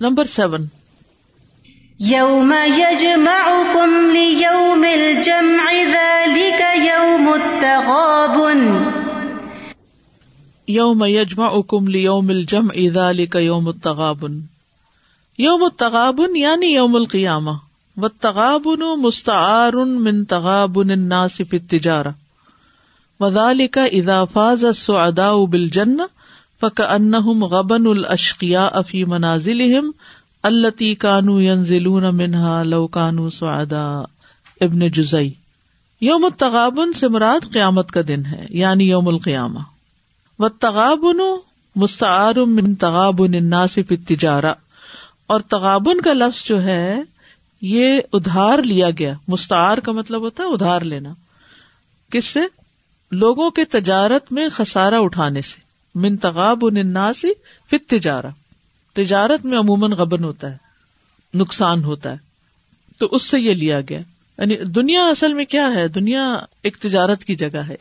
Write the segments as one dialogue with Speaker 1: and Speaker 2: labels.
Speaker 1: Number seven.
Speaker 2: یوم یجمعکم لیوم الجمع ذالک یوم التغابن۔
Speaker 1: یوم یجمعکم لیوم الجمع ذالک یوم التغابن۔ یوم التغابن یعنی یوم القیامہ۔ والتغابن مستعار من تغابن الناس فی التجارہ وذالک اذا فاز السعداء بالجنہ فکأنہم غبن الاشقیاء فی منازلہم التی کانو ینزلون منہا لو کانو سعداء ابن جزئی، یوم التغابن سے مراد قیامت کا دن ہے یعنی یوم القیامہ۔ والتغابن مستعار من تغابن الناس فی التجارہ۔ اور تغابن کا لفظ جو ہے، یہ ادھار لیا گیا۔ مستعار کا مطلب ہوتا ہے ادھار لینا۔ کس سے؟ لوگوں کے تجارت میں خسارا اٹھانے سے۔ من تغاب الناسی فی تجارہ تجارت میں عموماً غبن ہوتا ہے، نقصان ہوتا ہے۔ تو اس سے یہ لیا گیا۔ یعنی دنیا اصل میں کیا ہے؟ دنیا ایک تجارت کی جگہ ہے۔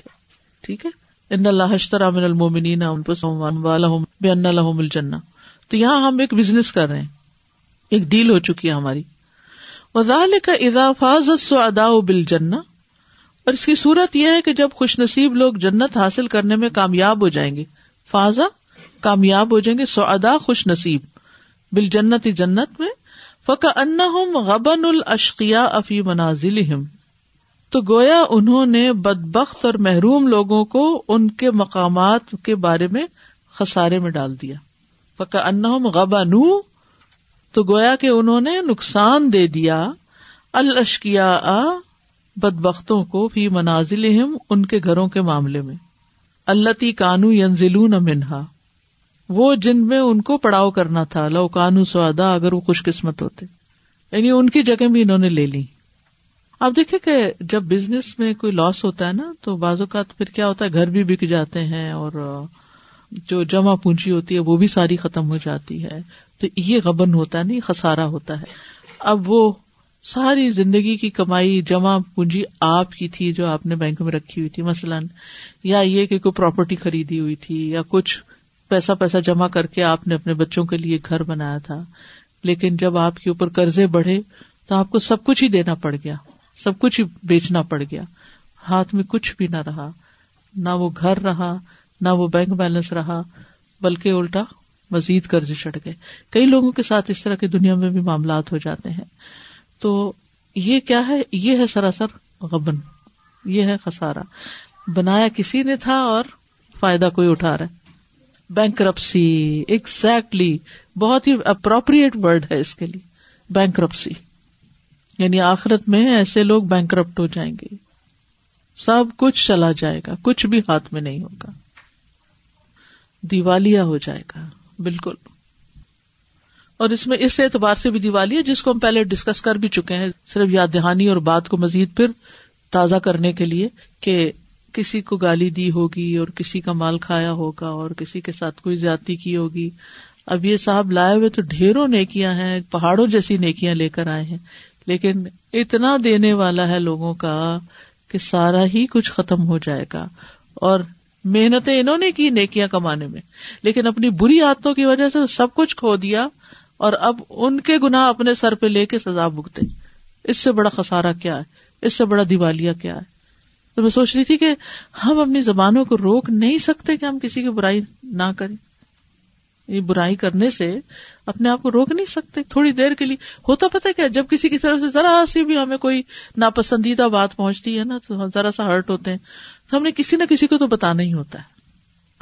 Speaker 1: ٹھیک ہے؟ ان اللہ اشترا من المومنین بے ان لهم الجنہ۔ تو یہاں ہم ایک بزنس کر رہے ہیں۔ ایک ڈیل ہو چکی ہے ہماری۔ وزال کا اضافاظ ادا بل جنا اور اس کی صورت یہ ہے کہ جب خوش نصیب لوگ جنت حاصل کرنے میں کامیاب ہو جائیں گے فاضا کامیاب ہو جائیں گے سو ادا خوش نصیب بل جنت جنت میں فقا ان غبن الاشقیا افی منازل تو گویا انہوں نے بد بخت اور محروم لوگوں کو ان کے مقامات کے بارے میں خسارے میں ڈال دیا۔ فقا ان غبن تو گویا کہ انہوں نے نقصان دے دیا الشکیا بد بختوں کو فی منازل ان کے گھروں کے معاملے میں۔ اللہ تی کانو ینزلون منہا۔ وہ جن میں ان کو پڑاؤ کرنا تھا، لو کانو سوادا اگر وہ خوش قسمت ہوتے۔ یعنی ان کی جگہ بھی انہوں نے لے لی اب دیکھے کہ جب بزنس میں کوئی لاس ہوتا ہے نا، تو بعض اوقات پھر کیا ہوتا ہے، گھر بھی بک جاتے ہیں اور جو جمع پونجی ہوتی ہے، وہ بھی ساری ختم ہو جاتی ہے۔ تو یہ غبن ہوتا ہے، نہیں خسارا ہوتا ہے۔ اب وہ ساری زندگی کی کمائی جمع پونجی آپ کی تھی جو آپ نے بینک میں رکھی ہوئی تھی، مثلاً، یا یہ کہ کوئی پراپرٹی خریدی ہوئی تھی، یا کچھ پیسہ پیسہ جمع کر کے آپ نے اپنے بچوں کے لیے گھر بنایا تھا۔ لیکن جب آپ کے اوپر قرضے بڑھے تو آپ کو سب کچھ ہی دینا پڑ گیا، سب کچھ ہی بیچنا پڑ گیا۔ ہاتھ میں کچھ بھی نہ رہا، نہ وہ گھر رہا، نہ وہ بینک بیلنس رہا، بلکہ الٹا مزید قرض چڑھ گئے۔ کئی لوگوں کے ساتھ اس طرح کی دنیا میں بھی معاملات ہو جاتے ہیں۔ تو یہ کیا ہے؟ یہ ہے سراسر غبن، یہ ہے خسارا بنایا کسی نے تھا اور فائدہ کوئی اٹھا رہا ہے۔ بینک رپسی ایگزیکٹلی بہت ہی اپروپریٹ ورڈ ہے اس کے لیے۔ بینک رپسی یعنی آخرت میں ایسے لوگ بینک رپٹ ہو جائیں گے۔ سب کچھ چلا جائے گا، کچھ بھی ہاتھ میں نہیں ہوگا۔ دیوالیہ ہو جائے گا، بالکل۔ اور اس میں اس اعتبار سے بھی دیوالی ہے جس کو ہم پہلے ڈسکس کر بھی چکے ہیں، صرف یاد دہانی اور بات کو مزید پھر تازہ کرنے کے لیے کہ کسی کو گالی دی ہوگی اور کسی کا مال کھایا ہوگا اور کسی کے ساتھ کوئی زیادتی کی ہوگی۔ اب یہ صاحب لائے ہوئے تو ڈھیروں نیکیاں ہیں، پہاڑوں جیسی نیکیاں لے کر آئے ہیں۔ لیکن اتنا دینے والا ہے لوگوں کا کہ سارا ہی کچھ ختم ہو جائے گا۔ اور محنتیں انہوں نے کی نیکیاں کمانے میں، لیکن اپنی بری عادتوں کی وجہ سے سب کچھ کھو دیا۔ اور اب ان کے گنا اپنے سر پہ لے کے سزا بھگتے اس سے بڑا خسارا کیا ہے؟ اس سے بڑا دیوالیہ کیا ہے؟ تو میں سوچ رہی تھی کہ ہم اپنی زبانوں کو روک نہیں سکتے کہ ہم کسی کی برائی نہ کریں۔ یہ برائی کرنے سے اپنے آپ کو روک نہیں سکتے۔ تھوڑی دیر کے لیے ہوتا پتا کیا جب کسی کی طرف سے ذرا سی بھی ہمیں کوئی ناپسندیدہ بات پہنچتی ہے نا تو ذرا سا ہرٹ ہوتے ہیں۔ تو ہم نے کسی نہ کسی کو تو بتانا ہی ہوتا ہے۔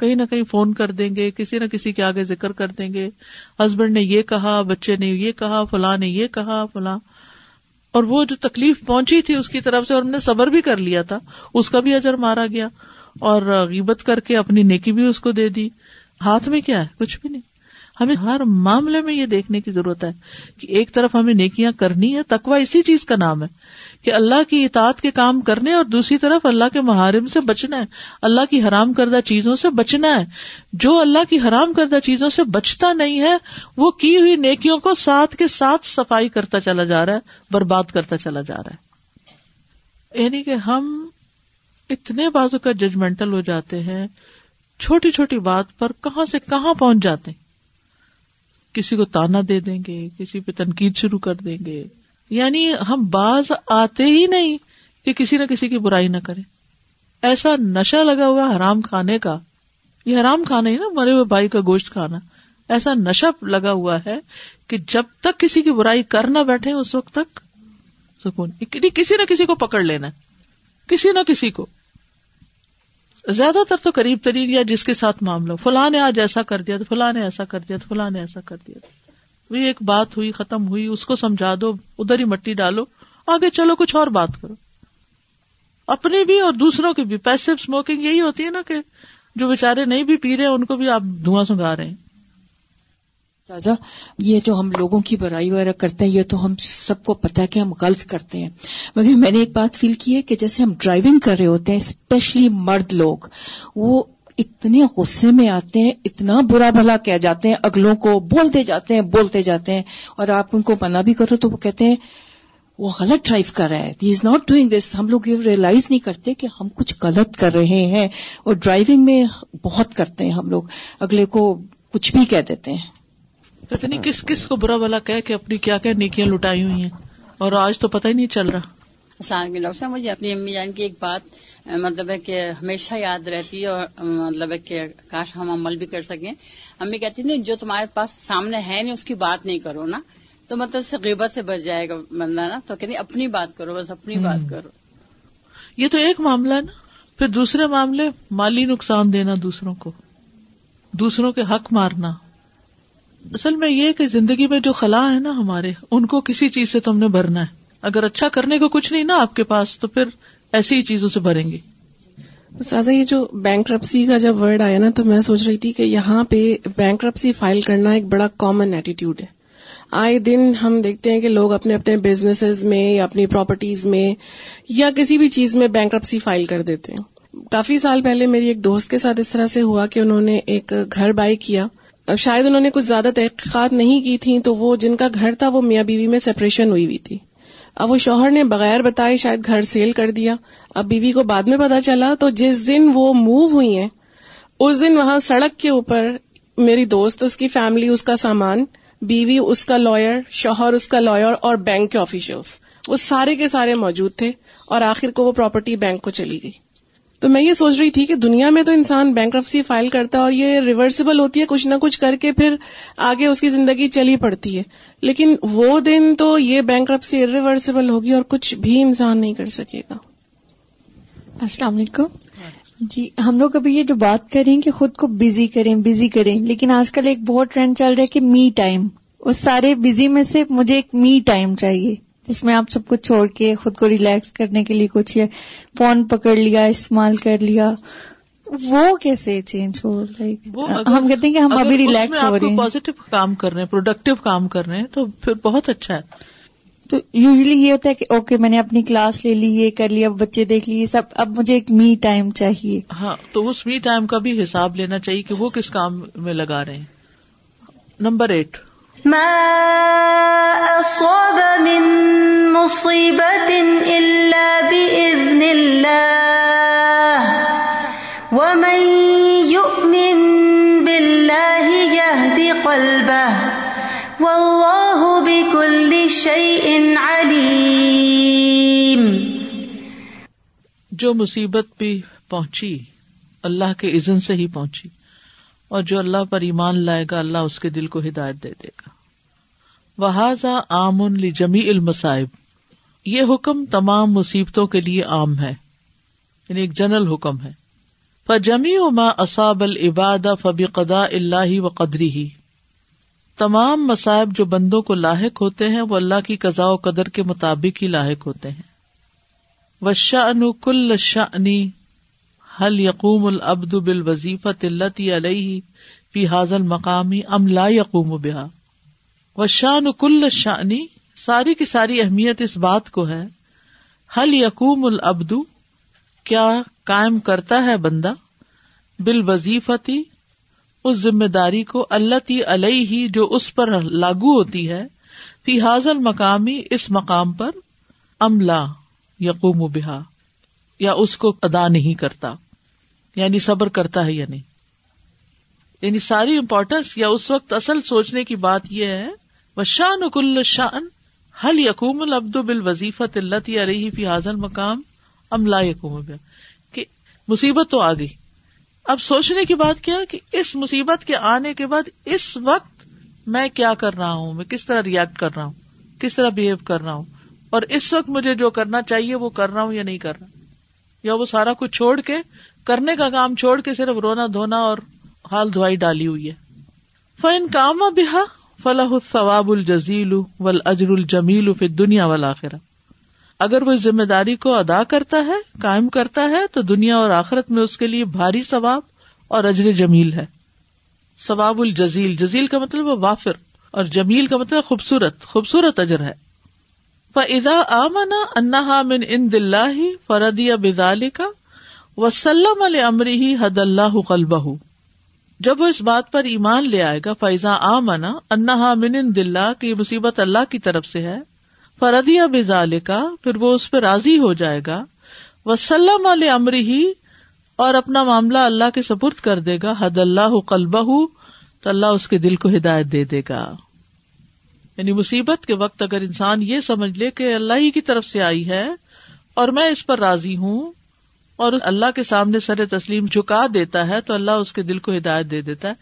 Speaker 1: کہیں نہ کہیں فون کر دیں گے، کسی نہ کسی کے آگے ذکر کر دیں گے۔ ہسبینڈ نے یہ کہا، بچے نے یہ کہا، فلاں نے یہ کہا، فلاں۔ اور وہ جو تکلیف پہنچی تھی اس کی طرف سے اور ہم نے صبر بھی کر لیا تھا، اس کا بھی اجر مارا گیا۔ اور غیبت کر کے اپنی نیکی بھی اس کو دے دی۔ ہاتھ میں کیا ہے؟ کچھ بھی نہیں۔ ہمیں ہر معاملے میں یہ دیکھنے کی ضرورت ہے کہ ایک طرف ہمیں نیکیاں کرنی ہے تکوا اسی چیز کا نام ہے۔ کہ اللہ کی اطاعت کے کام کرنے اور دوسری طرف اللہ کے محارم سے بچنا ہے۔ اللہ کی حرام کردہ چیزوں سے بچنا ہے۔ جو اللہ کی حرام کردہ چیزوں سے بچتا نہیں ہے، وہ کی ہوئی نیکیوں کو ساتھ کے ساتھ صفائی کرتا چلا جا رہا ہے، برباد کرتا چلا جا رہا ہے۔ یعنی کہ ہم اتنے بازو کا ججمنٹل ہو جاتے ہیں، چھوٹی چھوٹی بات پر کہاں سے کہاں پہنچ جاتے ہیں۔ کسی کو تانا دے دیں گے، کسی پہ تنقید شروع کر دیں گے۔ یعنی ہم باز آتے ہی نہیں کہ کسی نہ کسی کی برائی نہ کرے ایسا نشا لگا ہوا حرام کھانے کا، یہ حرام کھانا ہی نا، مرے ہوئے بھائی کا گوشت کھانا۔ ایسا نشا لگا ہوا ہے کہ جب تک کسی کی برائی کر نہ بیٹھے اس وقت تک سکون۔ کسی نہ کسی کو پکڑ لینا کسی نہ کسی کو۔ زیادہ تر تو قریب ترین یا جس کے ساتھ معاملہ فلاں نے آج ایسا کر دیا تو فلاں نے ایسا کر دیا تو فلاں نے ایسا کر دیا وہ ایک بات ہوئی، ختم ہوئی، اس کو سمجھا دو، ادھر ہی مٹی ڈالو، آگے چلو، کچھ اور بات کرو۔ اپنی بھی اور دوسروں کی بھی پیسے اسموکنگ یہی ہوتی ہے نا کہ جو بےچارے نہیں بھی پی رہے ان کو بھی آپ دھواں سنگا رہے ہیں۔
Speaker 3: تازہ یہ جو ہم لوگوں کی برائی وغیرہ کرتے ہیں، یہ تو ہم سب کو پتا ہے کہ ہم غلط کرتے ہیں۔ مگر میں نے ایک بات فیل کی ہے کہ جیسے ہم ڈرائیونگ کر رہے ہوتے ہیں اسپیشلی مرد لوگ، وہ اتنے غصے میں آتے ہیں، اتنا برا بھلا کہہ جاتے ہیں، اگلوں کو بولتے جاتے ہیں، بولتے جاتے ہیں، اور آپ ان کو منع بھی کرو تو وہ کہتے ہیں، وہ غلط ڈرائیو کر رہا ہے ہی از ناٹ ڈوئنگ دس ہم لوگ یہ ریئلائز نہیں کرتے کہ ہم کچھ غلط کر رہے ہیں، اور ڈرائیونگ میں بہت کرتے ہیں ہم لوگ، اگلے کو کچھ بھی کہہ دیتے ہیں۔
Speaker 1: پتہ نہیں کس کس کو برا بلا کہ اپنی کیا کیا نیکیاں لٹائی ہوئی ہیں، اور آج تو پتہ ہی نہیں چل رہا۔
Speaker 4: السلام علیکم ڈاکٹر صاحب مجھے اپنی امی جان کی ایک بات مطلب ہے کہ ہمیشہ یاد رہتی ہے اور مطلب ہے کہ کاش ہم عمل بھی کر سکیں۔ امی کہتی تھی جو تمہارے پاس سامنے ہے نہیں اس کی بات نہیں کرو نا۔ تو مطلب اس سے غیبت سے بچ جائے گا بندہ نا۔ تو کہتی اپنی بات کرو بس اپنی بات کرو۔
Speaker 1: یہ تو ایک معاملہ ہے نا۔ پھر دوسرے معاملے مالی نقصان دینا دوسروں کو۔ دوسروں کے حق مارنا۔ اصل میں یہ کہ زندگی میں جو خلا ہے نا ہمارے ان کو کسی چیز سے تم نے بھرنا ہے۔ اگر اچھا کرنے کو کچھ نہیں نا آپ کے پاس، تو پھر ایسی ہی چیزوں سے بھریں گے۔
Speaker 5: سازا یہ جو بینک رپسی کا جب ورڈ آیا نا، تو میں سوچ رہی تھی کہ یہاں پہ بینک رپسی فائل کرنا ایک بڑا کامن ایٹیٹیوڈ ہے۔ آئے دن ہم دیکھتے ہیں کہ لوگ اپنے اپنے بزنس میں یا اپنی پراپرٹیز میں یا کسی بھی چیز میں بینک رپسی فائل کر دیتے ہیں۔ کافی سال پہلے میری ایک دوست کے ساتھ اس طرح سے ہوا کہ انہوں نے ایک گھر بائی کیا۔ اب شاید انہوں نے کچھ زیادہ تحقیقات نہیں کی تھی تو وہ جن کا گھر تھا، وہ میاں بیوی میں سپریشن ہوئی ہوئی تھی۔ اب وہ شوہر نے بغیر بتائے شاید گھر سیل کر دیا۔ اب بیوی کو بعد میں پتا چلا تو جس دن وہ موو ہوئی ہیں، اس دن وہاں سڑک کے اوپر میری دوست، اس کی فیملی، اس کا سامان، بیوی، اس کا لائر، شوہر، اس کا لائر اور بینک کے آفیشلس وہ سارے کے سارے موجود تھے اور آخر کو وہ پراپرٹی بینک کو چلی گئی۔ تو میں یہ سوچ رہی تھی کہ دنیا میں تو انسان بینکرپسی فائل کرتا ہے اور یہ ریورسبل ہوتی ہے، کچھ نہ کچھ کر کے پھر آگے اس کی زندگی چلی پڑتی ہے۔ لیکن وہ دن تو یہ بینک رفسی ریورسبل ہوگی اور کچھ بھی انسان نہیں کر سکے گا۔
Speaker 6: السلام علیکم۔ جی ہم لوگ ابھی یہ جو بات کریں کہ خود کو بزی کریں بزی کریں، لیکن آج کل ایک بہت ٹرینڈ چل رہا ہے کہ می ٹائم اس سارے بزی میں سے مجھے ایک می ٹائم چاہیے۔ جس میں آپ سب کچھ چھوڑ کے خود کو ریلیکس کرنے کے لیے کچھ فون پکڑ لیا استعمال کر لیا۔ وہ کیسے چینج ہو؟ لائک ہم کہتے ہیں کہ ہم ابھی ریلیکس ہو رہے ہیں۔
Speaker 1: پازیٹو کام کر رہے ہیں پروڈکٹیو کام کر رہے ہیں تو پھر بہت اچھا ہے۔
Speaker 6: تو یوزلی یہ ہوتا ہے کہ اوکے میں نے اپنی کلاس لے لی یہ کر لیا بچے دیکھ لیے سب اب مجھے ایک می ٹائم چاہیے۔
Speaker 1: ہاں تو اس می ٹائم کا بھی حساب لینا چاہیے کہ وہ کس کام میں لگا رہے ہیں۔ نمبر ایٹ
Speaker 2: ما أصاب من مصيبة إلا بإذن الله ومن يؤمن بالله يهد قلبه والله بكل شيء عليم
Speaker 1: جو مصیبت بھی پہنچی، اللہ کے اذن سے ہی پہنچی اور جو اللہ پر ایمان لائے گا، اللہ اس کے دل کو ہدایت دے دے گا۔ عام جمی المصائب یہ حکم تمام مصیبتوں کے لیے عام ہے یعنی ایک جنرل حکم ہے۔ فجمی ما اصاب العباد فبی قدا اللہ و قدری ہی تمام مصائب جو بندوں کو لاحق ہوتے ہیں، وہ اللہ کی قزا و قدر کے مطابق ہی لاحق ہوتے ہیں۔ و شن کل شنی حل یقوم العبد بال وظیفت علیہ فی حاضل مقامی ام لا یقوم بحا و شان کل شانی، ساری کی ساری اہمیت اس بات کو ہے۔ حل یقوم العبدو کیا کائم کرتا ہے بندہ؟ بال وظیفتی اس ذمہ داری کو اللہ تی علیہ ہی جو اس پر لاگو ہوتی ہے۔ فی حاضل مقامی اس مقام پر۔ املا یقوم و بحا یا اس کو ادا نہیں کرتا۔ یعنی صبر کرتا ہے یا نہیں؟ یعنی ساری امپورٹینس یا اس وقت اصل سوچنے کی بات یہ ہے وہ شان کل شان حل یقوم العبد بال وظیفت اللہ علیہ فی حاضل مقام ام لا یقوم کہ مصیبت تو آ گئی۔ اب سوچنے کی بات کیا کہ اس مصیبت کے آنے کے بعد اس وقت میں کیا کر رہا ہوں؟ میں کس طرح ریئیکٹ کر رہا ہوں؟ کس طرح بہیو کر رہا ہوں؟ اور اس وقت مجھے جو کرنا چاہیے وہ کر رہا ہوں یا نہیں کر رہا؟ یا وہ سارا کچھ چھوڑ کے، کرنے کا کام چھوڑ کے صرف رونا دھونا اور حال دھوائی ڈالی ہوئی ہے۔ فن کام بحا فلاح ثواب الجزیل ول اجر الجمیل فی دنیا والآخرہ۔ اگر وہ ذمہ داری کو ادا کرتا ہے، قائم کرتا ہے، تو دنیا اور آخرت میں اس کے لیے بھاری ثواب اور اجر جمیل ہے۔ ثواب الجزیل، جزیل کا مطلب وافر، اور جمیل کا مطلب خوبصورت خوبصورت اجر ہے۔ فضا آمنا انہا من ان دلہ فردیا بدال کا وسلم المری ہی حد اللہ قلبہ جب وہ اس بات پر ایمان لے آئے گا فیضا آمنا انہا من ان دلہ کی مصیبت اللہ کی طرف سے ہے فردیا بزال کا پھر وہ اس پہ راضی ہو جائے گا، وسلم المری ہی اور اپنا معاملہ اللہ کے سپرد کر دے گا، حد اللہ قلبہ تو اللہ اس کے دل کو ہدایت دے دے گا۔ یعنی مصیبت کے وقت اگر انسان یہ سمجھ لے کہ اللہ ہی کی طرف سے آئی ہے، اور میں اس پر راضی ہوں اور اللہ کے سامنے سر تسلیم جھکا دیتا ہے تو اللہ اس کے دل کو ہدایت دے دیتا ہے۔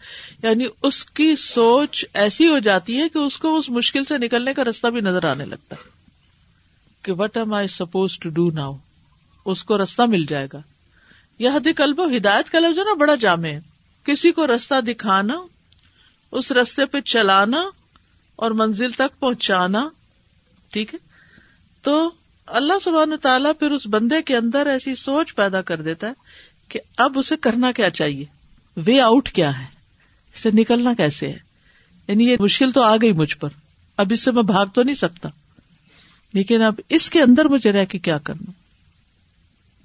Speaker 1: یعنی اس کی سوچ ایسی ہو جاتی ہے کہ اس کو اس مشکل سے نکلنے کا رستہ بھی نظر آنے لگتا ہے کہ what am I supposed to do now اس کو رستہ مل جائے گا۔ یہ حد کلب ہدایت کا لفظ ہے نا، بڑا جامع ہے۔ کسی کو رستہ دکھانا، اس رستے پہ چلانا اور منزل تک پہنچانا، ٹھیک ہے۔ تو اللہ سبحان تعالیٰ پھر اس بندے کے اندر ایسی سوچ پیدا کر دیتا ہے کہ اب اسے کرنا کیا چاہیے؟ وے آؤٹ کیا ہے؟ اسے نکلنا کیسے ہے؟ یعنی یہ مشکل تو آ گئی مجھ پر، اب اس سے میں بھاگ تو نہیں سکتا۔ لیکن اب اس کے اندر مجھے رہ کے کیا کرنا؟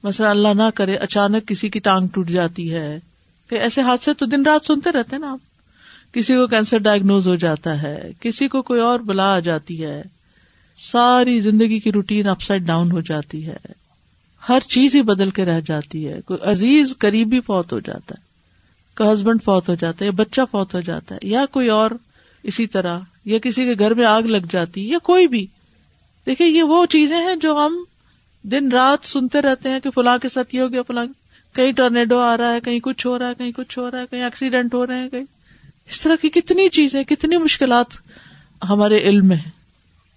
Speaker 1: مثلا اللہ نہ کرے، اچانک کسی کی ٹانگ ٹوٹ جاتی ہے۔ کہ ایسے حادثے تو دن رات سنتے رہتے ہیں نا آپ۔ کسی کو کینسر ڈائگنوز ہو جاتا ہے، کسی کو کوئی اور بلا آ جاتی ہے۔ ساری زندگی کی روٹین اپ سائڈ ڈاؤن ہو جاتی ہے۔ ہر چیز ہی بدل کے رہ جاتی ہے۔ کوئی عزیز قریبی فوت ہو جاتا ہے، کوئی ہسبینڈ فوت ہو جاتا ہے، یا بچہ فوت ہو جاتا ہے، یا کوئی اور اسی طرح، یا کسی کے گھر میں آگ لگ جاتی ہے یا کوئی بھی۔ دیکھیے، یہ وہ چیزیں ہیں جو ہم دن رات سنتے رہتے ہیں کہ فلاں کے ساتھ یہ ہو گیا، فلاں۔ کہیں ٹورنیڈو آ رہا ہے، کہیں کچھ ہو رہا ہے، کہیں کچھ ہو رہا ہے، کہیں ایکسیڈینٹ ہو رہے ہیں، کہیں۔ اس طرح کی کتنی چیزیں، کتنی مشکلات ہمارے علم میں ہیں۔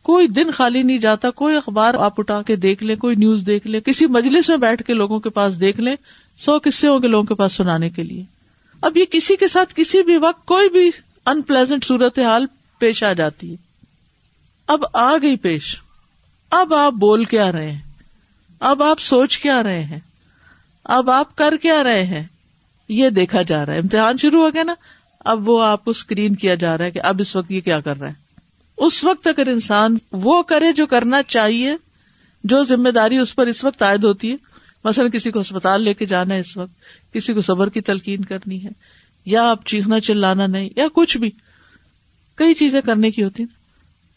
Speaker 1: کوئی دن خالی نہیں جاتا، کوئی اخبار آپ اٹھا کے دیکھ لیں، کوئی نیوز دیکھ لیں، کسی مجلس میں بیٹھ کے لوگوں کے پاس دیکھ لیں، سو قصے ہوں گے لوگوں کے پاس سنانے کے لیے۔ اب یہ کسی کے ساتھ کسی بھی وقت کوئی بھی ان پلیزنٹ صورت حال پیش آ جاتی ہے۔ اب آ گئی پیش۔ اب آپ بول کے آ رہے ہیں؟ اب آپ سوچ کے آ رہے ہیں؟ اب آپ کر کے آ رہے ہیں؟ یہ دیکھا جا رہا ہے۔ امتحان شروع ہو گیا نا؟ اب وہ آپ کو اسکرین کیا جا رہا ہے کہ اب اس وقت یہ کیا کر رہا ہے اس وقت اگر انسان وہ کرے جو کرنا چاہیے، جو ذمہ داری اس پر اس وقت عائد ہوتی ہے، مثلاً کسی کو اسپتال لے کے جانا ہے اس وقت، کسی کو صبر کی تلقین کرنی ہے، یا آپ چیخنا چلانا نہیں، یا کچھ بھی، کئی چیزیں کرنے کی ہوتی ہیں۔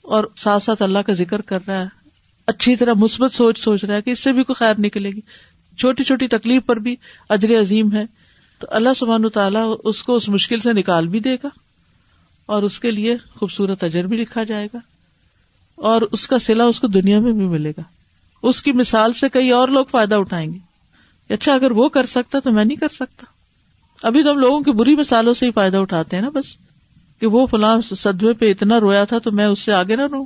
Speaker 1: اور ساتھ ساتھ اللہ کا ذکر کر رہا ہے، اچھی طرح مثبت سوچ سوچ رہا ہے کہ اس سے بھی کوئی خیر نکلے گی۔ چھوٹی چھوٹی تکلیف پر بھی اجر عظیم ہے۔ تو اللہ سبحان تعالیٰ اس کو اس مشکل سے نکال بھی دے گا۔ اور اس کے لیے خوبصورت اجر بھی لکھا جائے گا اور اس کا سلا اس کو دنیا میں بھی ملے گا اس کی مثال سے کئی اور لوگ فائدہ اٹھائیں گے اچھا اگر وہ کر سکتا تو میں نہیں کر سکتا۔ ابھی تو ہم لوگوں کی بری مثالوں سے ہی فائدہ اٹھاتے ہیں نا بس، کہ وہ فلاں سدوے پہ اتنا رویا تھا تو میں اس سے آگے نہ رو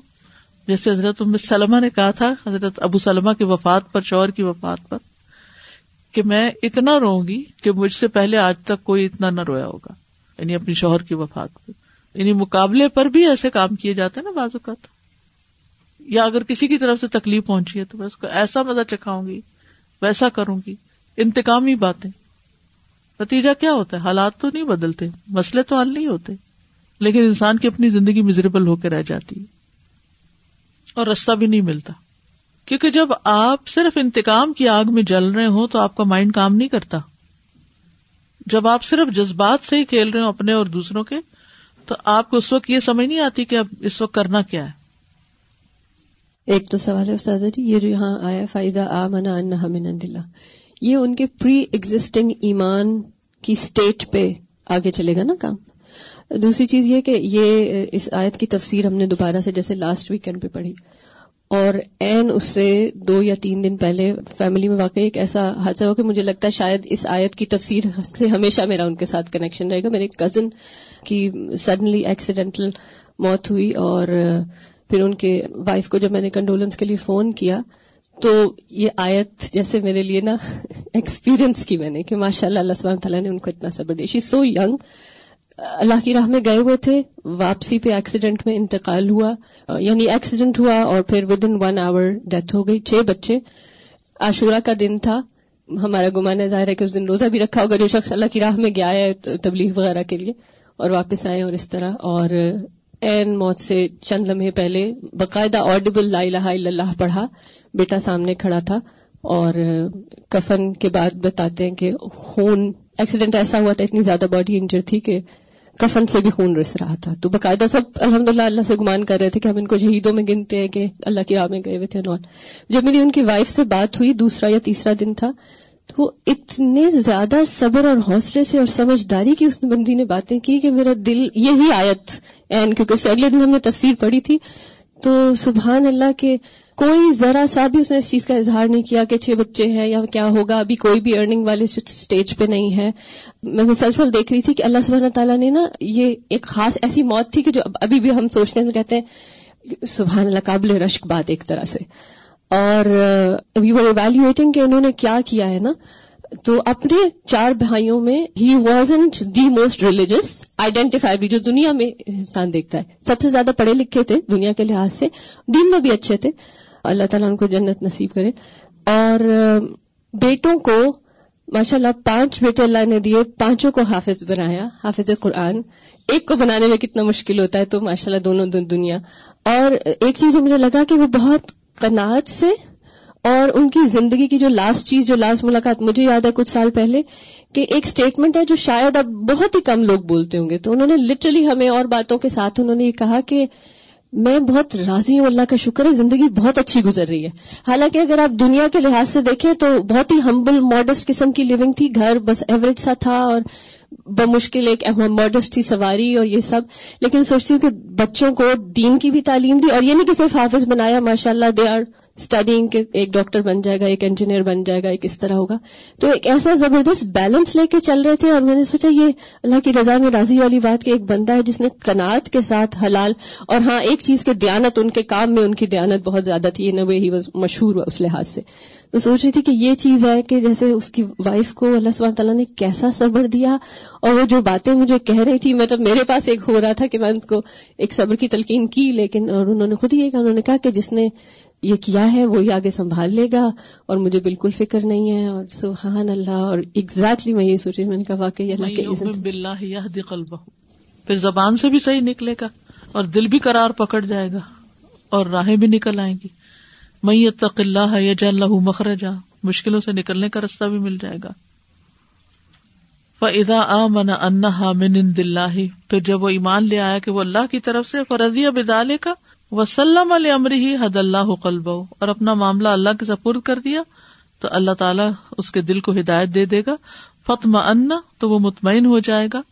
Speaker 1: جیسے حضرت سلمہ نے کہا تھا، حضرت ابو سلمہ کی وفات پر، شوہر کی وفات پر، کہ میں اتنا رو گی کہ مجھ سے پہلے آج تک کوئی اتنا نہ رویا ہوگا یعنی اپنی شوہر کی وفات پر۔ یعنی مقابلے پر بھی ایسے کام کیے جاتے ہیں نا بازو کا تو یا اگر کسی کی طرف سے تکلیف پہنچی ہے تو میں اس کو ایسا مزہ چکھاؤں گی، ویسا کروں گی۔ انتقامی باتیں۔ نتیجہ کیا ہوتا ہے؟ حالات تو نہیں بدلتے، مسئلے تو حل نہیں ہوتے، لیکن انسان کی اپنی زندگی مزریبل ہو کے رہ جاتی ہے۔ اور رستہ بھی نہیں ملتا۔ کیونکہ جب آپ صرف انتقام کی آگ میں جل رہے ہوں تو آپ کا مائنڈ کام نہیں کرتا۔ جب آپ صرف جذبات سے ہی کھیل رہے ہو اپنے اور دوسروں کے تو آپ کو اس وقت یہ سمجھ نہیں آتی کہ اب اس وقت کرنا کیا ہے؟
Speaker 7: ایک تو سوال ہے استاد جی یہ جو یہاں آیا فائدہ آ منا ان من یہ ان کے پری ایگزٹنگ ایمان کی اسٹیٹ پہ آگے چلے گا نا کام؟ دوسری چیز یہ کہ یہ اس آیت کی تفسیر ہم نے دوبارہ سے جیسے لاسٹ ویکینڈ پہ پڑھی۔ اور این اس سے دو یا تین دن پہلے فیملی میں واقعی ایک ایسا حادثہ ہو کہ مجھے لگتا ہے شاید اس آیت کی تفسیر سے ہمیشہ میرا ان کے ساتھ کنیکشن رہے گا۔ میرے کزن کی سڈنلی ایکسیڈینٹل موت ہوئی اور پھر ان کے وائف کو جب میں نے کنڈولنس کے لیے فون کیا تو یہ آیت جیسے میرے لیے نا ایکسپیرئنس کی میں نے کہ ماشاء اللہ اللہ سبحانہ تعالیٰ نے ان کو اتنا صبر دیا شی سو ینگ اللہ کی راہ میں گئے ہوئے تھے، واپسی پہ ایکسیڈنٹ میں انتقال ہوا یعنی ایکسیڈنٹ ہوا اور پھر within one hour death ہو گئی، چھ بچے۔ عاشورہ کا دن تھا۔ ہمارا گمان ظاہر ہے کہ اس دن روزہ بھی رکھا ہوگا جو شخص اللہ کی راہ میں گیا ہے تبلیغ وغیرہ کے لیے۔ اور واپس آئے اور اس طرح۔ اور این موت سے چند لمحے پہلے باقاعدہ آڈیبل لا الہ الا اللہ پڑھا۔ بیٹا سامنے کھڑا تھا اور کفن کے بعد بتاتے ہیں کہ خون ایکسیڈنٹ ایسا ہوا تھا، اتنی زیادہ باڈی انجر تھی کہ کفن سے بھی خون رس رہا تھا۔ تو باقاعدہ سب الحمد للہ اللہ سے گمان کر رہے تھے کہ ہم ان کو شہیدوں میں گنتے ہیں کہ اللہ کی راہ میں گئے ہوئے تھے نوٹ جب میری ان کی وائف سے بات ہوئی دوسرا یا تیسرا دن تھا، تو وہ اتنے زیادہ صبر اور حوصلے سے اور سمجھداری کی اس بندی نے باتیں کی کہ میرا دل یہی آیت این کیونکہ اگلے دن ہم نے تفسیر پڑھی تھی۔ تو سبحان اللہ کے کوئی ذرا سا بھی اس نے اس چیز کا اظہار نہیں کیا کہ چھ بچے ہیں یا کیا ہوگا، ابھی کوئی بھی ارننگ والے اسٹیج پہ نہیں ہے۔ میں مسلسل دیکھ رہی تھی کہ اللہ سبحانہ تعالیٰ نے نا یہ ایک خاص ایسی موت تھی کہ جو ابھی بھی ہم سوچتے ہیں کہتے ہیں، سبحان اللہ، قابل رشک بات ایک طرح سے۔ اور وی ور ایویلویٹنگ کہ انہوں نے کیا کیا ہے نا۔ تو اپنے چار بھائیوں میں ہی was the most religious identify جو دنیا میں انسان دیکھتا ہے۔ سب سے زیادہ پڑھے لکھے تھے دنیا کے لحاظ سے، دین میں بھی اچھے تھے۔ اللہ تعالیٰ ان کو جنت نصیب کرے۔ اور بیٹوں کو ماشاء اللہ پانچ بیٹے اللہ نے دیے، پانچوں کو حافظ بنایا، حافظ قرآن۔ ایک کو بنانے میں کتنا مشکل ہوتا ہے تو ماشاء اللہ دونوں دنیا۔ اور ایک چیز مجھے لگا کہ وہ بہت کناعت سے اور ان کی زندگی کی جو لاسٹ چیز، جو لاسٹ ملاقات، مجھے یاد ہے کچھ سال پہلے کہ ایک سٹیٹمنٹ ہے جو شاید اب بہت ہی کم لوگ بولتے ہوں گے۔ تو انہوں نے لٹرلی ہمیں اور باتوں کے ساتھ انہوں نے یہ کہا کہ میں بہت راضی ہوں، اللہ کا شکر ہے، زندگی بہت اچھی گزر رہی ہے۔ حالانکہ اگر آپ دنیا کے لحاظ سے دیکھیں تو بہت ہی ہمبل ماڈسٹ قسم کی لیونگ تھی۔ گھر بس ایوریج سا تھا اور بمشکل ایک ماڈسٹ تھی، سواری اور یہ سب۔ لیکن سوچتی ہوں کہ بچوں کو دین کی بھی تعلیم دی اور یہ نہیں کہ صرف حافظ بنایا ماشاء اللہ دے آر اسٹڈیگ کے ایک ڈاکٹر بن جائے گا، ایک انجینئر بن جائے گا، ایک اس طرح ہوگا۔ تو ایک ایسا زبردست بیلنس لے کے چل رہے تھے اور میں نے سوچا، یہ اللہ کی رضا میں راضی والی بات کہ ایک بندہ ہے جس نے کنات کے ساتھ حلال اور ہاں ایک چیز کے دیانت، ان کے کام میں ان کی دیانت بہت زیادہ تھی ان وے ہی مشہور ہوا اس لحاظ سے۔ تو سوچ رہی تھی کہ یہ چیز ہے کہ جیسے اس کی وائف کو اللہ سبحانہ تعالیٰ نے کیسا صبر دیا اور وہ جو باتیں مجھے کہہ رہی تھی مطلب میرے پاس ایک ہو رہا تھا کہ میں ان کو ایک صبر کی تلقین کی، لیکن اور انہوں نے خود ہی کہا، انہوں نے کہا کہ جس نے یہ کیا ہے وہی آگے سنبھال لے گا اور مجھے بالکل فکر نہیں ہے اور سبحان اللہ اور ایگزیکٹلی میں یہ سوچی میں نے کہا واقعی اللہ کے
Speaker 1: پھر زبان سے بھی صحیح نکلے گا اور دل بھی قرار پکڑ جائے گا اور راہیں بھی نکل آئیں گی۔ میں تق اللہ یا اللہ مخرجا مشکلوں سے نکلنے کا راستہ بھی مل جائے گا۔ فضا آ من ان من دلہ پھر جب وہ ایمان لے آیا کہ وہ اللہ کی طرف سے فرضی بدالے کا وسلم علیہ ہی حد اللہ قلب اور اپنا معاملہ اللہ کے سپرد کر دیا تو اللہ تعالیٰ اس کے دل کو ہدایت دے دے گا۔ فتم ان تو وہ مطمئن ہو جائے گا۔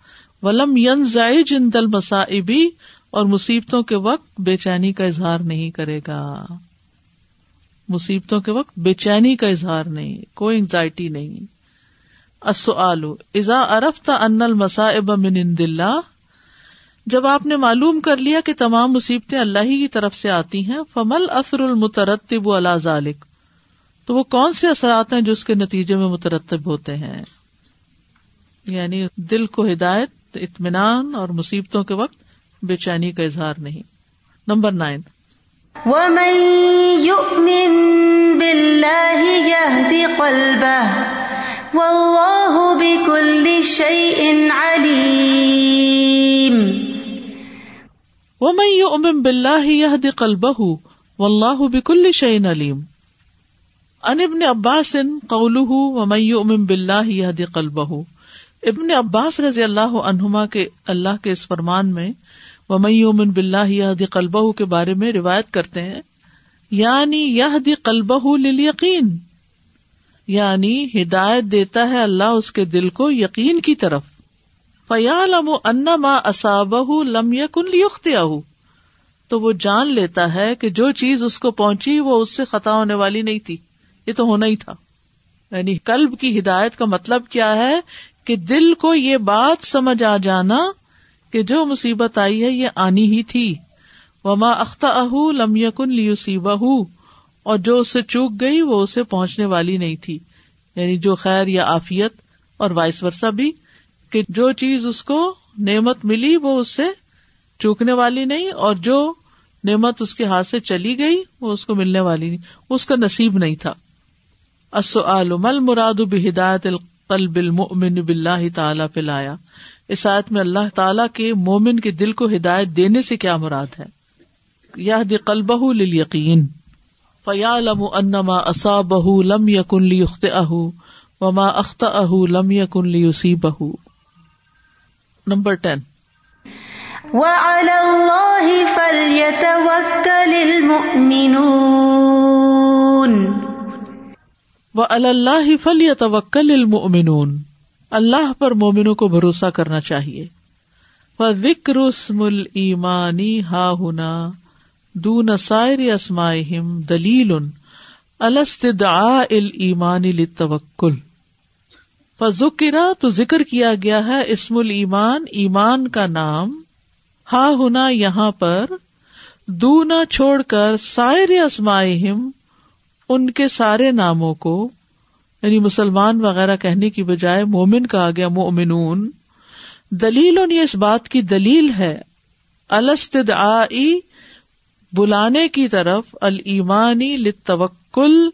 Speaker 1: ولم ین جن دل مسائبی اور مصیبتوں کے وقت بے چینی کا اظہار نہیں کرے گا۔ مصیبتوں کے وقت بے چینی کا اظہار نہیں، کوئی انگزائٹی نہیں۔ ازا ارفت ان المصائب من اللہ جب آپ نے معلوم کر لیا کہ تمام مصیبتیں اللہ ہی کی طرف سے آتی ہیں فمل اثر المترتب اللہ ذالک تو وہ کون سے اثرات ہیں جو اس کے نتیجے میں مترتب ہوتے ہیں؟ یعنی دل کو ہدایت، اطمینان اور مصیبتوں کے وقت بے چینی کا اظہار نہیں۔ Number nine. وہ میں یو امم بلّہ یہ دلبہ و اللہ بکل شعین علیم ان ابن عباس ان قول و میں امم بلّہ یہ ابن عباس رضی اللہ عنہما کے اللہ کے اس فرمان میں وہ میں امن بلّہ یہ قلبہ کے بارے میں روایت کرتے ہیں یعنی یہ دی قلبہ یعنی ہدایت دیتا ہے اللہ اس کے دل کو یقین کی طرف۔ فیالم ان ما اصابہ لم یکن لیختیاہ تو وہ جان لیتا ہے کہ جو چیز اس کو پہنچی وہ اس سے خطا ہونے والی نہیں تھی۔ یہ تو ہونا ہی تھا۔ یعنی کلب کی ہدایت کا مطلب کیا ہے کہ دل کو یہ بات سمجھ آ جانا کہ جو مصیبت آئی ہے یہ آنی ہی تھی۔ وما اختہ اہ لم یکن لیوسی بہ اور جو اس سے چوک گئی وہ اسے پہنچنے والی نہیں تھی۔ یعنی جو خیر یا آفیت اور وائس ورسا بھی کہ جو چیز اس کو نعمت ملی وہ اس سے چوکنے والی نہیں اور جو نعمت اس کے ہاتھ سے چلی گئی وہ اس کو ملنے والی نہیں۔ اس کا نصیب نہیں تھا۔ مل مراد بہدایت القلب المؤمن باللہ تعالی پلایا اس آیت میں اللہ تعالی کے مومن کے دل کو ہدایت دینے سے کیا مراد ہے؟ یہ دی قلبہ للیقین۔ فیالم انما اصابہ لم یکن لیخطئہ وما اخطأہ لم یکن لیصیبہ۔ Number ten.
Speaker 2: وعلى الله فليتوكل المؤمنون۔
Speaker 1: وعلى الله فليتوكل المؤمنون۔ اللہ پر مومنوں کو بھروسہ کرنا چاہیے۔ وہ ذکر اسم المانی ہا ہنا دون سائر اسمائہم دلیل۔ الستدعاء الایمان للتوکل۔ فذکرا تو ذکر کیا گیا ہے اسم الایمان، ایمان کا نام۔ ہا ہونا یہاں پر، دو نہ چھوڑ کر سائر اسمائہم، ان کے سارے ناموں کو۔ یعنی مسلمان وغیرہ کہنے کی بجائے مومن کہا گیا مومنون دلیل یہ اس بات کی دلیل ہے الستد بلانے کی طرف المانی لتوکل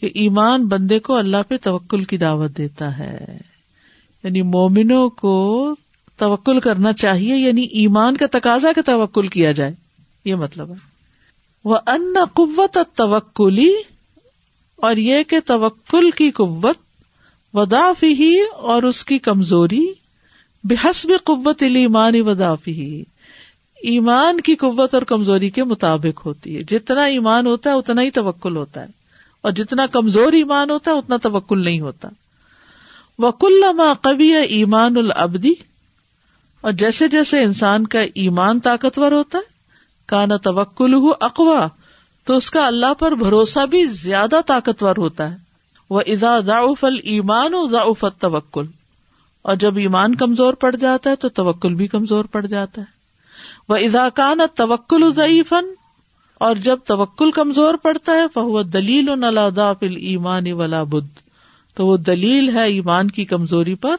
Speaker 1: کہ ایمان بندے کو اللہ پہ توکل کی دعوت دیتا ہے۔ یعنی مومنوں کو توکل کرنا چاہیے یعنی ایمان کا تقاضا کے توکل کیا جائے، یہ مطلب ہے۔ وہ ان قوت توکلی اور یہ کہ توکل کی قوت ودافی ہی اور اس کی کمزوری، بحسب قوت ایمان ودافی ہی ایمان کی قوت اور کمزوری کے مطابق ہوتی ہے۔ جتنا ایمان ہوتا ہے، اتنا ہی توکل ہوتا ہے۔ اور جتنا کمزور ایمان ہوتا ہے، اتنا توکل نہیں ہوتا۔ وکل قوی ایمان العبدی اور جیسے جیسے انسان کا ایمان طاقتور ہوتا ہے، کانا توکل ہو اقوا۔ تو اس کا اللہ پر بھروسہ بھی زیادہ طاقتور ہوتا ہے۔ وہ ادا ضاف المان و ضاف توکل اور جب ایمان کمزور پڑ جاتا ہے، تو توکل بھی کمزور پڑ جاتا ہے۔ وہ ادا کان توکل ضعیفن اور جب توکل کمزور پڑتا ہے، فہو دلیل و نلادا فل ایمان ولا بدھ تو وہ دلیل ہے ایمان کی کمزوری پر،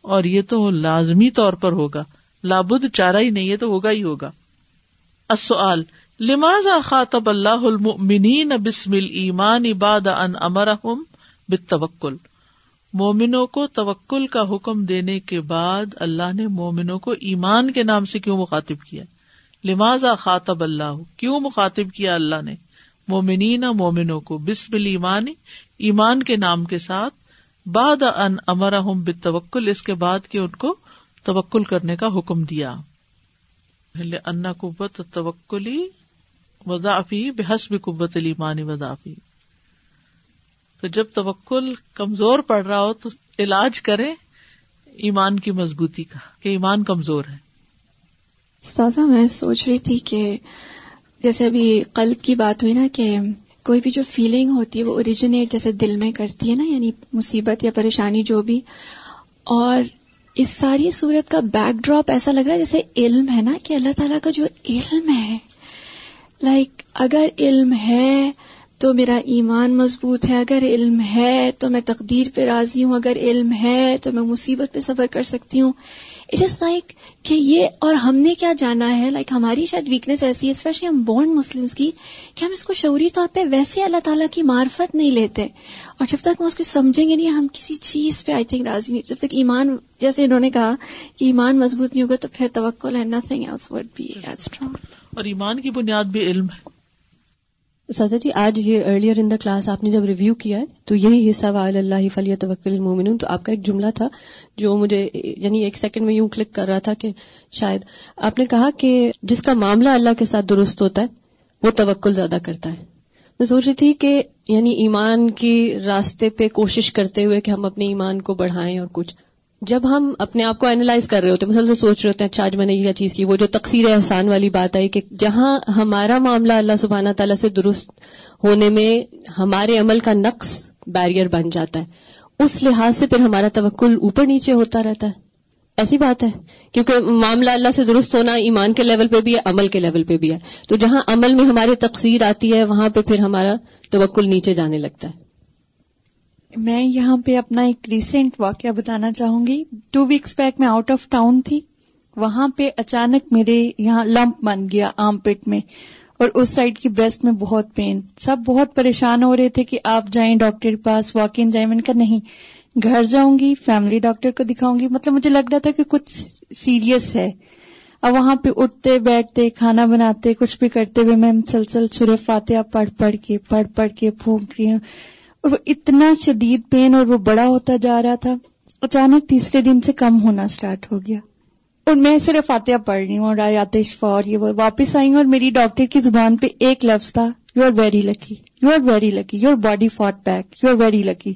Speaker 1: اور یہ تو لازمی طور پر ہوگا۔ لابد چارہ ہی نہیں ہے تو ہوگا ہی ہوگا۔ اصل لماز خاطب اللہ المؤمنین بسم المان عباد ان امرحم بالتوکل؟ مومنوں کو توکل کا حکم دینے کے بعد اللہ نے مومنوں کو ایمان کے نام سے کیوں مخاطب کیا؟ لمازا خاطب اللہ؟ کیوں مخاطب کیا اللہ نے؟ مومنین مومنوں کو، بسم المان ایمان کے نام کے ساتھ باد ان امر بتوکل اس کے بعد کہ ان کو توکل کرنے کا حکم دیا۔ ان قوت توکلی وضافی بحسب قوت المان وضافی تو جب توکل کمزور پڑ رہا ہو تو علاج کرے ایمان کی مضبوطی کا، کہ ایمان کمزور ہے۔
Speaker 8: سازا میں سوچ رہی تھی کہ جیسے ابھی قلب کی بات ہوئی نا کہ کوئی بھی جو فیلنگ ہوتی ہے وہ اوریجنیٹ جیسے دل میں کرتی ہے نا یعنی مصیبت یا پریشانی جو بھی۔ اور اس ساری صورت کا بیک ڈراپ ایسا لگ رہا ہے جیسے علم ہے نا کہ اللہ تعالیٰ کا جو علم ہے۔ لائک like, اگر علم ہے تو میرا ایمان مضبوط ہے اگر علم ہے تو میں تقدیر پہ راضی ہوں اگر علم ہے تو میں مصیبت پہ صبر کر سکتی ہوں۔ اٹ از لائک کہ یہ اور ہم نے کیا جانا ہے؟ لائک like ہماری شاید ویکنیس ایسی ہے اسپیشلی ہم بورن مسلم کی، کہ ہم اس کو شعوری طور پہ ویسے اللہ تعالیٰ کی معرفت نہیں لیتے۔ اور جب تک ہم اس کو سمجھیں گے نہیں، ہم کسی چیز پہ آئی تھنک راضی نہیں۔ جب تک ایمان، جیسے انہوں نے کہا کہ ایمان مضبوط نہیں ہوگا تو پھر توقع ہے nothing else would be as strong
Speaker 1: اور ایمان کی بنیاد بھی علم ہے۔
Speaker 7: سازا جی آج یہ ارلیئر ان دا کلاس آپ نے جب ریویو کیا ہے، تو یہی حصہ وال اللہ فلی توکل المومن تو آپ کا ایک جملہ تھا جو مجھے یعنی ایک سیکنڈ میں یوں کلک کر رہا تھا کہ شاید آپ نے کہا کہ جس کا معاملہ اللہ کے ساتھ درست ہوتا ہے، وہ توکل زیادہ کرتا ہے۔ میں سوچ رہی تھی کہ یعنی ایمان کی راستے پہ کوشش کرتے ہوئے کہ ہم اپنے ایمان کو بڑھائیں اور کچھ۔ جب ہم اپنے آپ کو اینالائز کر رہے ہوتے ہیں، مسلسل سوچ رہے ہوتے ہیں اچھا آج میں نے یہ چیز کی، وہ جو تقسیر احسان والی بات آئی کہ جہاں ہمارا معاملہ اللہ سبحانہ تعالیٰ سے درست ہونے میں ہمارے عمل کا نقص بیریئر بن جاتا ہے، اس لحاظ سے پھر ہمارا توکل اوپر نیچے ہوتا رہتا ہے۔ ایسی بات ہے، کیونکہ معاملہ اللہ سے درست ہونا ایمان کے لیول پہ بھی ہے، عمل کے لیول پہ بھی ہے۔ تو جہاں عمل میں ہماری تقسیر آتی ہے، وہاں پہ پھر ہمارا توکل نیچے جانے لگتا ہے۔
Speaker 6: میں یہاں پہ اپنا ایک ریسنٹ واقعہ بتانا چاہوں گی۔ ٹو ویکس بیک میں آؤٹ آف ٹاؤن تھی۔ وہاں پہ اچانک میرے یہاں لمپ بن گیا آم پٹ میں۔ اور اس سائڈ کی بریسٹ میں بہت پین سب بہت پریشان ہو رہے تھے کہ آپ جائیں ڈاکٹر کے پاس واک ان جائیں میں نے کہا نہیں۔ گھر جاؤں گی فیملی ڈاکٹر کو دکھاؤں گی۔ مطلب مجھے لگ رہا تھا کہ کچھ سیریس ہے۔ اب وہاں پہ اٹھتے، بیٹھتے، کھانا بناتے، کچھ بھی کرتے ہوئے میں مسلسل سورہ فاتحہ پڑھ پڑھ کے، پڑھ پڑھ کے پھونک رہی ہوں۔ اور وہ اتنا شدید پین اور وہ بڑا ہوتا جا رہا تھا، اچانک تیسرے دن سے کم ہونا سٹارٹ ہو گیا۔ اور میں سورہ فاتحہ پڑھ رہی ہوں اور آیات شفا اور یہ وہ واپس آئی ہوں اور میری ڈاکٹر کی زبان پہ ایک لفظ تھا you are very lucky you are very lucky your body fat back you are very lucky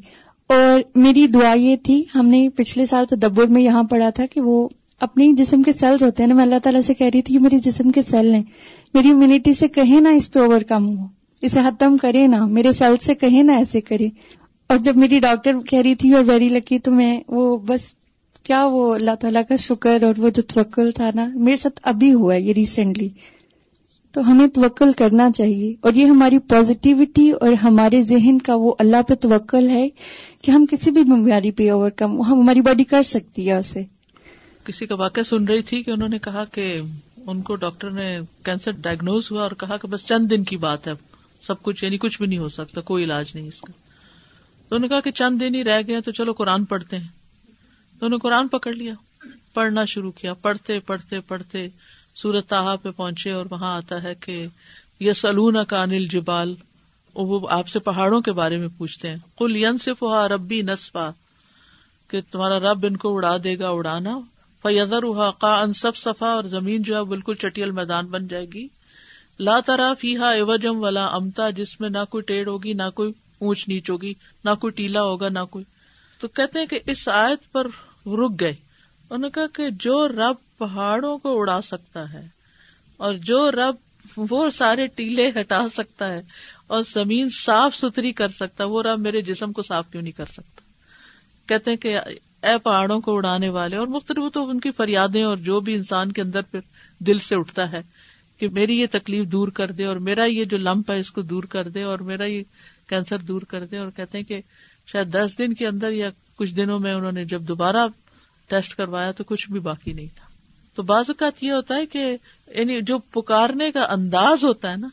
Speaker 6: اور میری دعا یہ تھی، ہم نے پچھلے سال تدبر میں یہاں پڑھا تھا کہ وہ اپنی جسم کے سیلز ہوتے ہیں۔ نا میں اللہ تعالیٰ سے کہہ رہی تھی کہ میری جسم کے سیل ہیں۔ میری امیونٹی سے کہیں نا اس پہ اوور کم ہو۔ اسے ختم کرے نا، میرے سیل سے کہیں نا ایسے کرے۔ اور جب میری ڈاکٹر کہہ رہی تھی اور ویری لکی تو میں وہ بس کیا وہ اللہ تعالیٰ کا شکر اور وہ جو توکل تھا نا، میرے ساتھ ابھی ہوا ہے یہ ریسنٹلی تو ہمیں توکل کرنا چاہیے اور یہ ہماری پازیٹیوٹی اور ہمارے ذہن کا وہ اللہ پہ توکل ہے کہ ہم کسی بھی بیماری پہ اوور کم ہم ہماری باڈی کر سکتی ہے اسے۔
Speaker 1: کسی کا واقعہ سن رہی تھی کہ انہوں نے کہا کہ ان کو ڈاکٹر نے کینسر ڈائگنوز ہوا اور کہا کہ بس چند دن کی بات ہے۔ سب کچھ یعنی کچھ بھی نہیں ہو سکتا، کوئی علاج نہیں اس کا۔ تو انہوں نے کہا کہ چند دن ہی رہ گئے تو چلو قرآن پڑھتے ہیں۔ تو انہوں نے قرآن پکڑ لیا۔ پڑھنا شروع کیا۔ پڑھتے پڑھتے پڑھتے سورت تاہا پہ پہنچے اور وہاں آتا ہے کہ یس النا کا انل جبال وہ آپ سے پہاڑوں کے بارے میں پوچھتے ہیں۔ کل ین صف ربی نسفا کہ تمہارا رب ان کو اڑا دے گا، اڑانا۔ فیدر کا ان سب صفا اور زمین جو ہے بالکل چٹیل میدان بن جائے گی۔ لا ترا فی ہا ایوجم ولا امتا، جس میں نہ کوئی ٹیڑھ ہوگی، نہ کوئی اونچ نیچ ہوگی، نہ کوئی ٹیلا ہوگا، نہ کوئی۔ تو کہتے ہیں کہ اس آیت پر رک گئے۔ انہوں نے کہا کہ جو رب پہاڑوں کو اڑا سکتا ہے اور جو رب وہ سارے ٹیلے ہٹا سکتا ہے اور زمین صاف ستھری کر سکتا وہ رب میرے جسم کو صاف کیوں نہیں کر سکتا؟ کہتے ہیں کہ اے پہاڑوں کو اڑانے والے، اور مختلف تو ان کی فریادیں اور جو بھی انسان کے اندر پھر دل سے اٹھتا ہے کہ میری یہ تکلیف دور کر دے اور میرا یہ جو لمپ ہے اس کو دور کر دے اور میرا یہ کینسر دور کر دے اور کہتے ہیں کہ شاید دس دن کے اندر یا کچھ دنوں میں انہوں نے جب دوبارہ ٹیسٹ کروایا تو کچھ بھی باقی نہیں تھا۔ تو بعض اوقات یہ ہوتا ہے کہ یعنی جو پکارنے کا انداز ہوتا ہے نا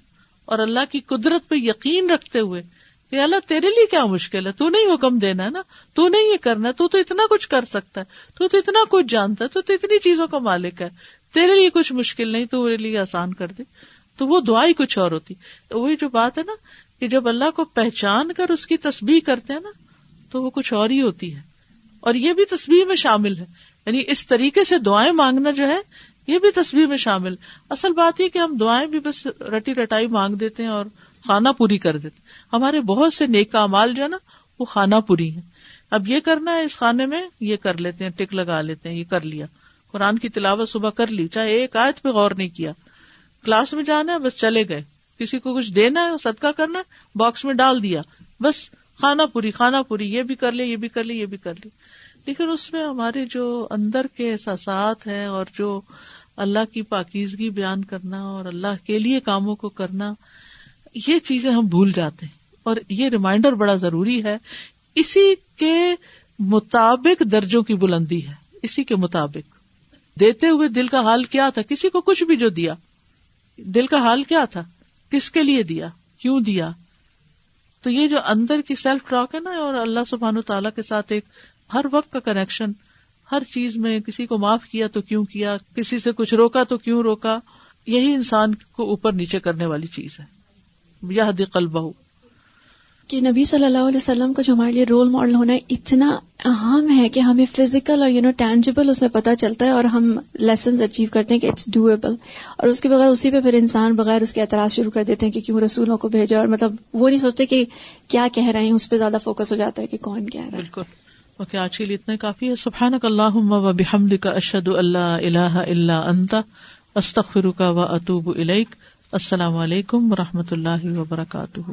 Speaker 1: اور اللہ کی قدرت پہ یقین رکھتے ہوئے کہ اللہ تیرے لیے کیا مشکل ہے، تو نہیں حکم دینا ہے نا، تو نہیں یہ کرنا تو تو اتنا کچھ کر سکتا ہے، تو تو اتنا کچھ جانتا ہے، تو تو اتنی چیزوں کا مالک ہے۔ تیرے لیے کچھ مشکل نہیں، تو میرے لیے آسان کر دے۔ تو وہ دعا ہی کچھ اور ہوتی۔ وہی جو بات ہے نا کہ جب اللہ کو پہچان کر اس کی تسبیح کرتے ہیں نا، تو وہ کچھ اور ہی ہوتی ہے۔ اور یہ بھی تصویر میں شامل ہے۔ یعنی اس طریقے سے دعائیں مانگنا جو ہے، یہ بھی تصویر میں شامل۔ اصل بات یہ کہ ہم دعائیں بھی بس رٹی رٹائی مانگ دیتے ہیں اور خانہ پوری کر دیتے ہمارے بہت سے نیک مال جو ہے نا، وہ خانہ پوری ہے اب یہ کرنا ہے، اس خانے میں یہ کر لیتے ہیں، ٹک لگا لیتے ہیں، یہ کر لیا۔ قرآن کی تلاوت صبح کر لی، چاہے ایک آیت پہ غور نہیں کیا۔ کلاس میں جانا ہے، بس چلے گئے۔ کسی کو کچھ دینا ہے، صدقہ کرنا ہے، باکس میں ڈال دیا۔ بس خانہ پوری خانہ پوری، یہ بھی کر لے، یہ بھی کر لے، یہ بھی کر لی لیکن اس میں ہمارے جو اندر کے احساسات ہیں اور جو اللہ کی پاکیزگی بیان کرنا اور اللہ کے لیے کاموں کو کرنا، یہ چیزیں ہم بھول جاتے ہیں۔ اور یہ ریمائنڈر بڑا ضروری ہے۔ اسی کے مطابق درجوں کی بلندی ہے۔ اسی کے مطابق۔ دیتے ہوئے دل کا حال کیا تھا؟ کسی کو کچھ بھی جو دیا۔ دل کا حال کیا تھا؟ کس کے لیے دیا؟ کیوں دیا؟ تو یہ جو اندر کی سیلف ٹاک ہے نا، اور اللہ سبحان تعالیٰ کے ساتھ ایک ہر وقت کا کنیکشن ہر چیز میں کسی کو معاف کیا تو کیوں کیا، کسی سے کچھ روکا تو کیوں روکا، یہی انسان کو اوپر نیچے کرنے والی چیز ہے۔ یہ دقل بہو
Speaker 8: کہ نبی صلی اللہ علیہ وسلم کا جو ہمارے لیے رول ماڈل ہونا اتنا اہم ہے کہ ہمیں فزیکل اور یو نو ٹینجیبل اس میں پتا چلتا ہے اور ہم لیسنز اچیو کرتے ہیں کہ اٹس ڈویبل اور اس کے بغیر اسی پہ پھر انسان بغیر اس کے اعتراض شروع کر دیتے ہیں کہ کیوں رسولوں کو بھیجا اور مطلب وہ نہیں سوچتے کہ کیا کہہ رہے ہیں، اس پہ زیادہ فوکس ہو جاتا ہے کہ کون کہہ رہا ہے۔
Speaker 1: بالکل۔ اوکے آج کے لیے اتنا کافی ہے۔ سبحان اللہ و بحمد کا اشد اللہ اللہ اللہ انتا استخر کا و اطوب السلام علیکم و رحمۃ اللہ وبرکاتہ۔